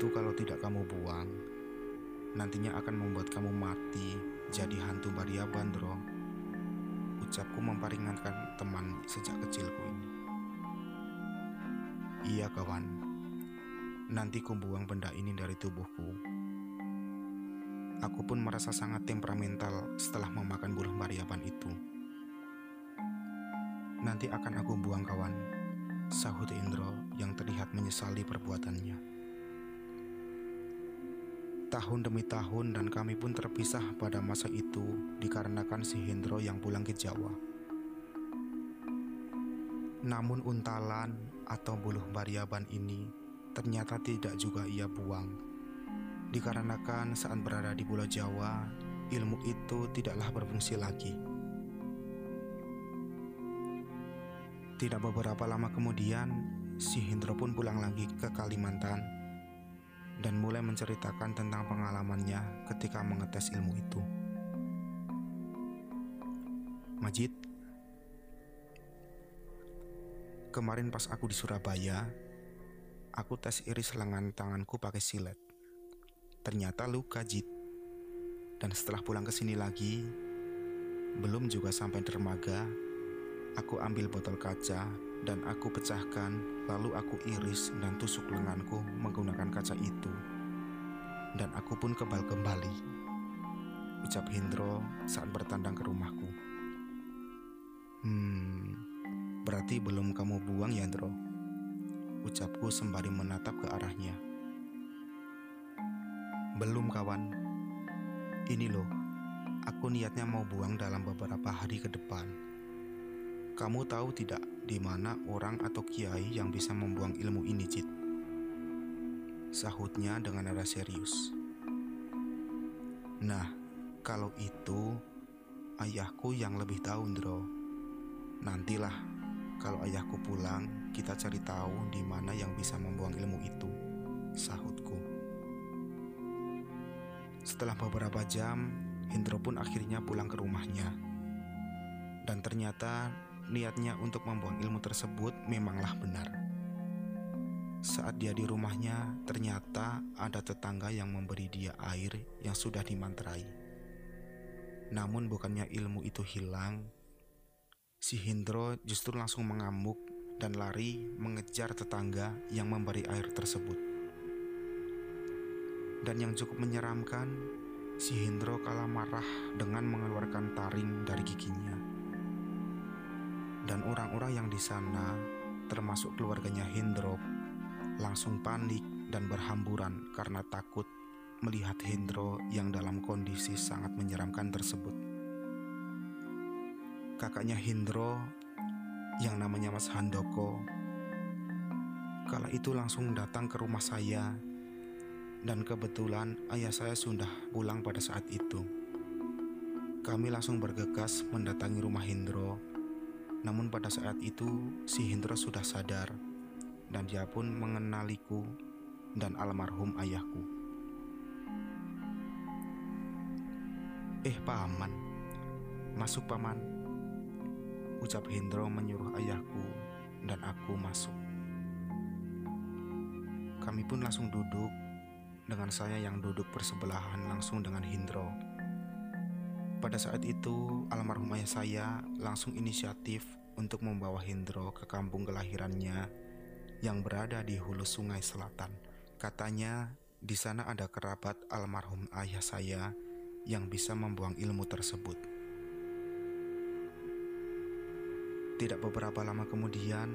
itu kalau tidak kamu buang, nantinya akan membuat kamu mati jadi hantu Maria Bandro. Ucapku memperingatkan teman sejak kecilku ini. Iya kawan, nanti ku buang benda ini dari tubuhku. Aku pun merasa sangat temperamental setelah memakan buluh Mariaban itu. Nanti akan aku buang kawan, sahut Indro yang terlihat menyesali perbuatannya. Tahun demi tahun dan kami pun terpisah pada masa itu dikarenakan si Hendro yang pulang ke Jawa. Namun untalan atau buluh bariaban ini ternyata tidak juga ia buang. Dikarenakan saat berada di Pulau Jawa, ilmu itu tidaklah berfungsi lagi. Tidak beberapa lama kemudian, si Hendro pun pulang lagi ke Kalimantan dan mulai menceritakan tentang pengalamannya ketika mengetes ilmu itu. Majid, kemarin pas aku di Surabaya, aku tes iris lengan tanganku pakai silet. Ternyata luka Jid. Dan setelah pulang ke sini lagi, belum juga sampai dermaga, aku ambil botol kaca dan aku pecahkan, lalu aku iris dan tusuk lenganku menggunakan kaca itu. Dan aku pun kebal kembali. Ucap Hendro saat bertandang ke rumahku. Hmm, berarti belum kamu buang ya, Hendro? Ucapku sembari menatap ke arahnya. Belum kawan. Ini loh, aku niatnya mau buang dalam beberapa hari ke depan. Kamu tahu tidak di mana orang atau kiai yang bisa membuang ilmu ini, Cit? Sahutnya dengan nada serius. Nah, kalau itu ayahku yang lebih tahu, Ndro. Nantilah, kalau ayahku pulang, kita cari tahu di mana yang bisa membuang ilmu itu, sahutku. Setelah beberapa jam, Hendro pun akhirnya pulang ke rumahnya. Dan ternyata niatnya untuk membuang ilmu tersebut memanglah benar. Saat dia di rumahnya, ternyata ada tetangga yang memberi dia air yang sudah dimantrai. Namun bukannya ilmu itu hilang, si Hindro justru langsung mengamuk dan lari mengejar tetangga yang memberi air tersebut. Dan yang cukup menyeramkan, si Hindro kalah marah dengan mengeluarkan taring dari giginya dan orang-orang yang di sana, termasuk keluarganya Hendro, langsung panik dan berhamburan karena takut melihat Hendro yang dalam kondisi sangat menyeramkan tersebut. Kakaknya Hendro yang namanya Mas Handoko kala itu langsung datang ke rumah saya dan kebetulan ayah saya sudah pulang pada saat itu. Kami langsung bergegas mendatangi rumah Hendro namun pada saat itu si Hendra sudah sadar dan dia pun mengenaliku dan almarhum ayahku. Eh paman, masuk paman. Ucap Hendro menyuruh ayahku dan aku masuk. Kami pun langsung duduk dengan saya yang duduk bersebelahan langsung dengan Hendro. Pada saat itu, almarhum ayah saya langsung inisiatif untuk membawa Hendro ke kampung kelahirannya yang berada di hulu sungai selatan. Katanya, di sana ada kerabat almarhum ayah saya yang bisa membuang ilmu tersebut. Tidak beberapa lama kemudian,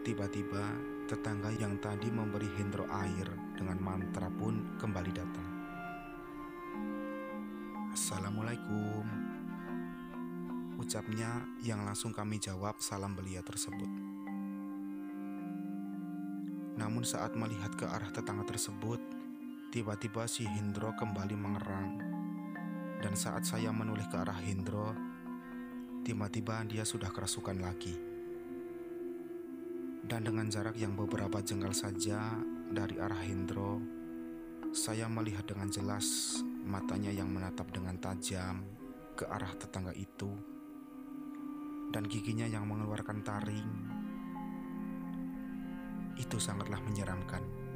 tiba-tiba tetangga yang tadi memberi Hendro air dengan mantra pun kembali datang. Assalamualaikum. Ucapnya yang langsung kami jawab salam belia tersebut. Namun saat melihat ke arah tetangga tersebut, tiba-tiba si Hindro kembali mengerang. Dan saat saya menoleh ke arah Hindro, tiba-tiba dia sudah kerasukan lagi. Dan dengan jarak yang beberapa jengkal saja dari arah Hindro, saya melihat dengan jelas matanya yang menatap dengan tajam ke arah tetangga itu, dan giginya yang mengeluarkan taring. Itu sangatlah menyeramkan.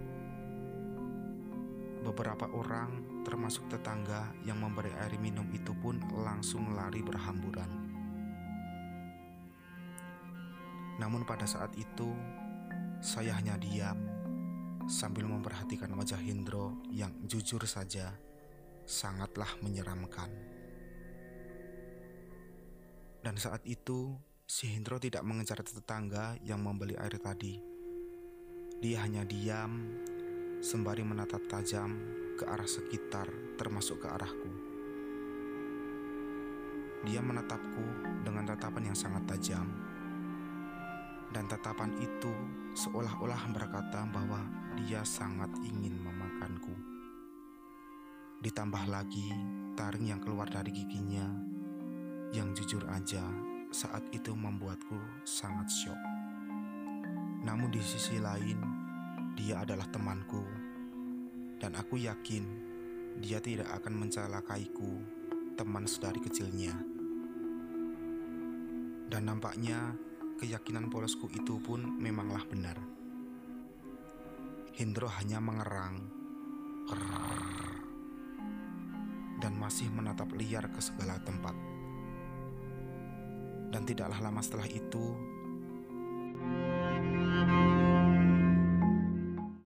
beberapa orang, termasuk tetangga yang memberi air minum itu pun langsung lari berhamburan. Namun, pada saat itu saya hanya diam sambil memperhatikan wajah Hendro yang jujur saja sangatlah menyeramkan. Dan saat itu, si Hendro tidak mengejar tetangga yang membeli air tadi. Dia hanya diam sembari menatap tajam ke arah sekitar, termasuk ke arahku. Dia menatapku dengan tatapan yang sangat tajam, dan tatapan itu seolah-olah berkata bahwa dia sangat ingin. Ditambah lagi taring yang keluar dari giginya, yang jujur aja saat itu membuatku sangat syok. Namun di sisi lain, dia adalah temanku, dan aku yakin dia tidak akan mencelakaiku, teman sedari kecilnya. Dan nampaknya keyakinan polosku itu pun memanglah benar. Hendro hanya mengerang dan masih menatap liar ke segala tempat. Dan tidaklah lama setelah itu,